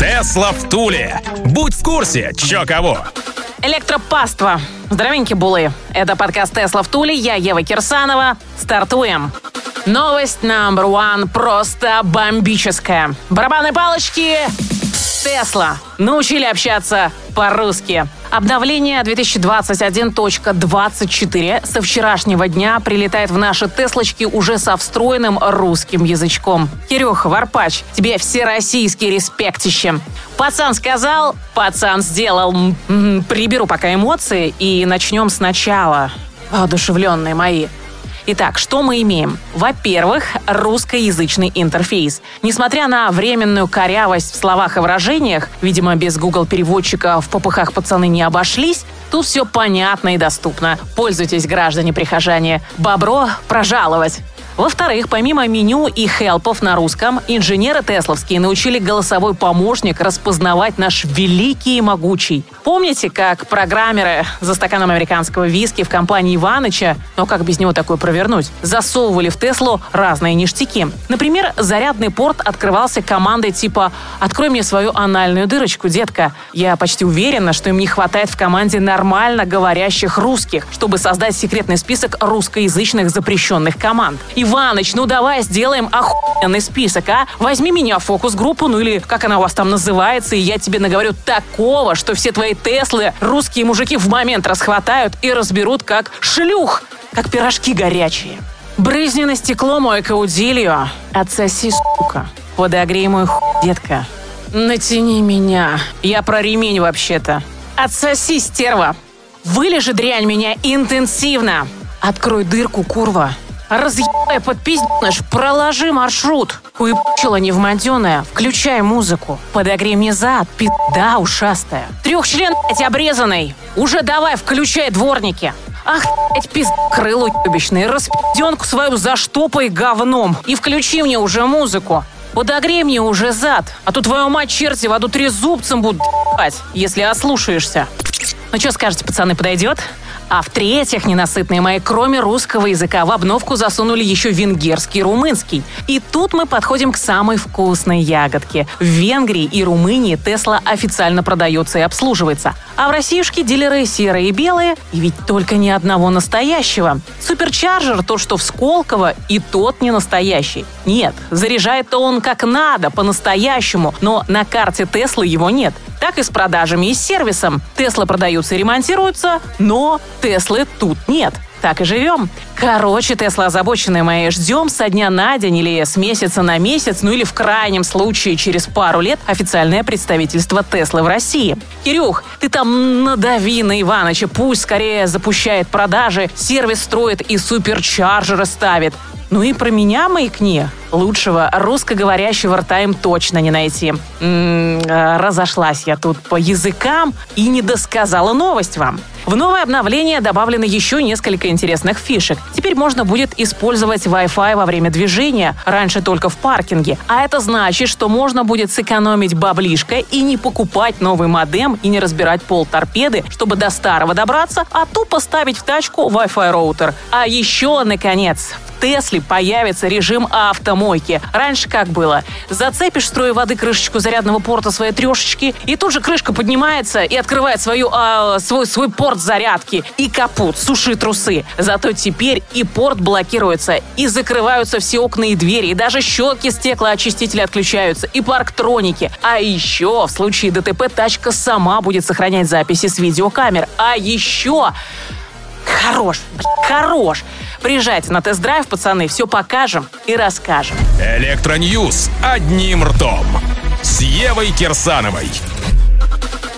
Тесла в Туле. Будь в курсе, чё кого. Электропаства. Здоровенькие булы. Это подкаст «Тесла в Туле». Я Ева Кирсанова. Стартуем. Новость номер one просто бомбическая. Барабанные палочки. Тесла научили общаться по-русски. Обновление 2021.24 со вчерашнего дня прилетает в наши Теслочки уже со встроенным русским язычком. Кирюх, Варпач, тебе всероссийский респектище. Пацан сказал, пацан сделал. М-м, приберу пока эмоции и начнем сначала. Одушевленные мои. Итак, что мы имеем? Во-первых, русскоязычный интерфейс. Несмотря на временную корявость в словах и выражениях, видимо, без Google переводчика в попыхах пацаны не обошлись, тут все понятно и доступно. Пользуйтесь, граждане-прихожане. Бобро прожаловать! Во-вторых, помимо меню и хелпов на русском, инженеры тесловские научили голосовой помощник распознавать наш великий и могучий. Помните, как программеры за стаканом американского виски в компании Иваныча, но как без него такое провернуть, засовывали в Теслу разные ништяки. Например, зарядный порт открывался командой типа «Открой мне свою анальную дырочку, детка». Я почти уверена, что им не хватает в команде нормально говорящих русских, чтобы создать секретный список русскоязычных запрещенных команд. И Иваныч, ну давай сделаем охуенный список, а? Возьми меня в фокус-группу, ну или как она у вас там называется, и я тебе наговорю такого, что все твои Теслы русские мужики в момент расхватают и разберут как шлюх, как пирожки горячие. Брызни на стекло мой каудилью. Отсоси, сука. Подогрей мой хуй, детка. Натяни меня. Я про ремень вообще-то. Отсоси, стерва. Вылежи дрянь меня интенсивно. Открой дырку, курва. Разъебай под пизденыш, проложи маршрут. Хуепчила невмонтенная, включай музыку. Подогрей мне зад, пизда ушастая. Трехчлен, блядь, обрезанный. Уже давай, включай дворники. Ах, блядь, пизд крыло ебищное, распиденку свою заштопай говном и включи мне уже музыку. Подогрей мне уже зад, а то твою мать черти в аду трезубцем будут ебать, если ослушаешься. Ну что скажете, пацаны, подойдет? А в-третьих, ненасытные мои, кроме русского языка, в обновку засунули еще венгерский румынский. И тут мы подходим к самой вкусной ягодке. В Венгрии и Румынии Тесла официально продается и обслуживается. А в Россиюшке дилеры серые и белые, и ведь только ни одного настоящего. Суперчарджер, тот, что в Сколково, и тот не настоящий. Нет, заряжает-то он как надо, по-настоящему, но на карте Теслы его нет так и с продажами и с сервисом. Тесла продаются и ремонтируются, но Теслы тут нет. Так и живем. Короче, Тесла озабоченные мои, ждем со дня на день или с месяца на месяц, ну или в крайнем случае через пару лет официальное представительство Теслы в России. Кирюх, ты там надави на Иваныча, пусть скорее запущает продажи, сервис строит и суперчарджеры ставит. Ну и про меня маякни. Лучшего русскоговорящего рта им точно не найти. М-м, разошлась я тут по языкам и не досказала новость вам. В новое обновление добавлено еще несколько интересных фишек. Теперь можно будет использовать Wi-Fi во время движения, раньше только в паркинге. А это значит, что можно будет сэкономить баблишко и не покупать новый модем и не разбирать пол торпеды, чтобы до старого добраться, а тупо ставить в тачку Wi-Fi роутер. А еще, наконец, в Тесле появится режим автомойки. Раньше как было? Зацепишь в струю воды крышечку зарядного порта своей трешечки, и тут же крышка поднимается и открывает свою, э, свой, свой порт зарядки. И капут, суши трусы. Зато теперь и порт блокируется, и закрываются все окна и двери, и даже щетки стеклоочистителя отключаются, и парктроники. А еще в случае ДТП тачка сама будет сохранять записи с видеокамер. А еще... Хорош, хорош. Приезжайте на тест-драйв, пацаны, все покажем и расскажем. Электро news одним ртом с Евой Кирсановой.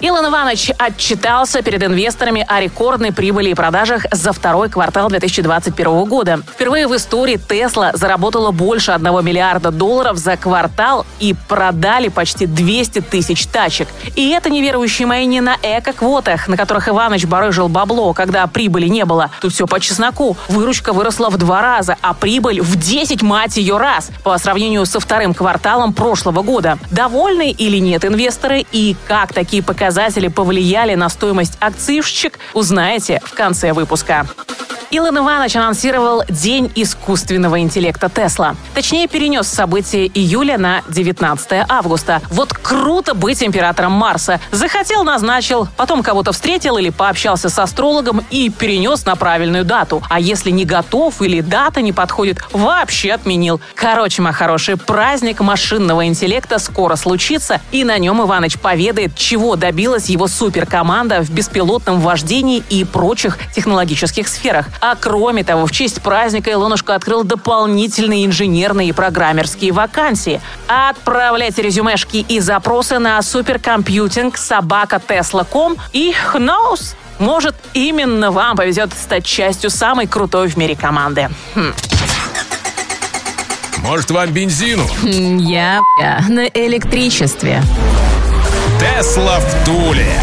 Илон Иванович отчитался перед инвесторами о рекордной прибыли и продажах за второй квартал 2021 года. Впервые в истории Тесла заработала больше 1 миллиарда долларов за квартал и продали почти 200 тысяч тачек. И это неверующие мои не на эко-квотах, на которых Иванович барыжил бабло, когда прибыли не было. Тут все по чесноку. Выручка выросла в два раза, а прибыль в 10, мать ее, раз по сравнению со вторым кварталом прошлого года. Довольны или нет инвесторы и как такие показатели показатели повлияли на стоимость акцийщик, узнаете в конце выпуска. Илон Иванович анонсировал День искусственного интеллекта Тесла. Точнее, перенес событие июля на 19 августа. Вот круто быть императором Марса. Захотел, назначил, потом кого-то встретил или пообщался с астрологом и перенес на правильную дату. А если не готов или дата не подходит, вообще отменил. Короче, мои хорошие, праздник машинного интеллекта скоро случится, и на нем Иванович поведает, чего добилась его суперкоманда в беспилотном вождении и прочих технологических сферах. А кроме того, в честь праздника Илонушка открыл дополнительные инженерные и программерские вакансии. Отправляйте резюмешки и запросы на суперкомпьютинг собака Tesla.com и knows, может, именно вам повезет стать частью самой крутой в мире команды. Хм. Может, вам бензину? Я, я на электричестве. Тесла в Туле.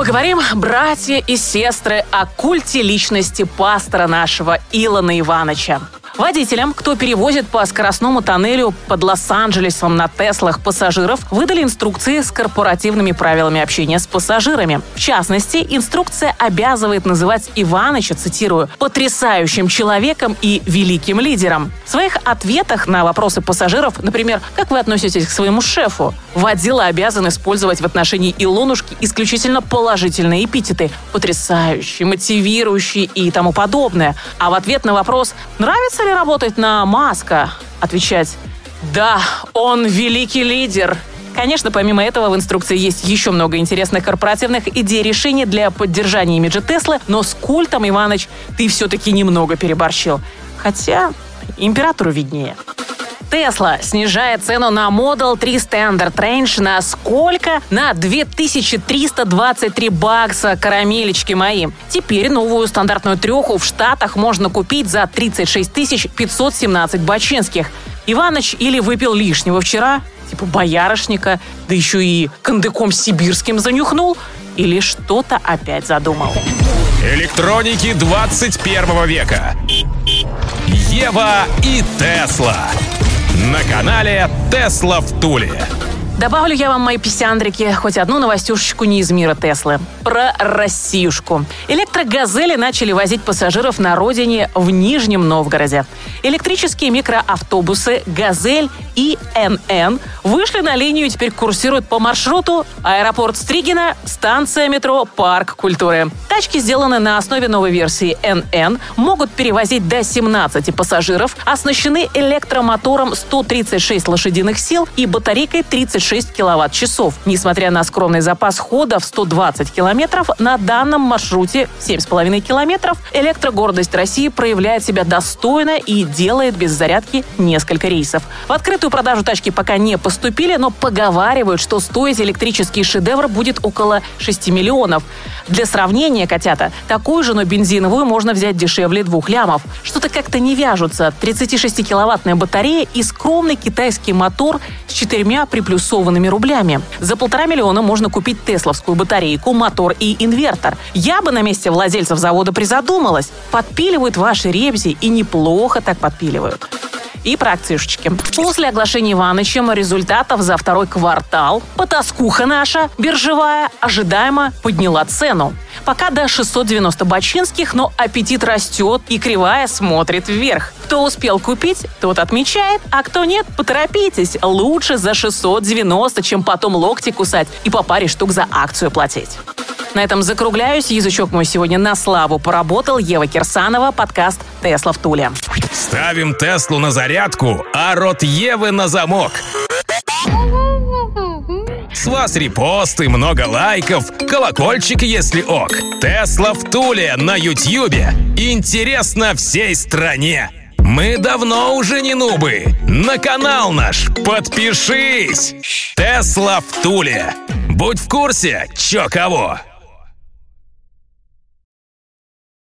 Поговорим, братья и сестры, о культе личности пастора нашего Илона Ивановича. Водителям, кто перевозит по скоростному тоннелю под Лос-Анджелесом на Теслах пассажиров, выдали инструкции с корпоративными правилами общения с пассажирами. В частности, инструкция обязывает называть Иваныча, цитирую, «потрясающим человеком и великим лидером». В своих ответах на вопросы пассажиров, например, «как вы относитесь к своему шефу?», водила обязан использовать в отношении Илонушки исключительно положительные эпитеты «потрясающий», «мотивирующий» и тому подобное. А в ответ на вопрос «нравится ли ли работать на Маска? Отвечать «Да, он великий лидер». Конечно, помимо этого в инструкции есть еще много интересных корпоративных идей решений для поддержания имиджа Теслы, но с культом, Иваныч, ты все-таки немного переборщил. Хотя императору виднее. Tesla снижает цену на Model 3 Standard Range на сколько? На 2323 бакса, карамелечки мои. Теперь новую стандартную треху в Штатах можно купить за 36 517 бачинских. Иваныч или выпил лишнего вчера, типа боярышника, да еще и кандыком сибирским занюхнул, или что-то опять задумал. Электроники 21 века. Ева и Тесла на канале Тесла в Туле. Добавлю я вам, мои писяндрики, хоть одну новостюшечку не из мира Теслы. Про Россиюшку. Электрогазели начали возить пассажиров на родине в Нижнем Новгороде. Электрические микроавтобусы «Газель» и «НН» вышли на линию и теперь курсируют по маршруту аэропорт Стригина, станция метро «Парк культуры». Тачки сделаны на основе новой версии «НН», могут перевозить до 17 пассажиров, оснащены электромотором 136 лошадиных сил и батарейкой 36 6 киловатт-часов. Несмотря на скромный запас хода в 120 километров, на данном маршруте 7,5 километров электрогордость России проявляет себя достойно и делает без зарядки несколько рейсов. В открытую продажу тачки пока не поступили, но поговаривают, что стоить электрический шедевр будет около 6 миллионов. Для сравнения, котята, такую же, но бензиновую можно взять дешевле двух лямов. Что-то как-то не вяжутся. 36-киловаттная батарея и скромный китайский мотор с четырьмя приплюсованными рублями. За полтора миллиона можно купить тесловскую батарейку, мотор и инвертор. Я бы на месте владельцев завода призадумалась. Подпиливают ваши ребзи и неплохо так подпиливают и про акцишечки. После оглашения Иванычем результатов за второй квартал потаскуха наша, биржевая, ожидаемо подняла цену. Пока до 690 бачинских, но аппетит растет и кривая смотрит вверх. Кто успел купить, тот отмечает, а кто нет, поторопитесь. Лучше за 690, чем потом локти кусать и по паре штук за акцию платить. На этом закругляюсь. Язычок мой сегодня на славу поработал. Ева Кирсанова, подкаст «Тесла в Туле». Ставим Теслу на зарядку, а рот Евы на замок. С вас репосты, много лайков, колокольчик, если ок. Тесла в Туле на Ютьюбе. Интересно всей стране. Мы давно уже не нубы. На канал наш подпишись. Тесла в Туле. Будь в курсе, чё кого.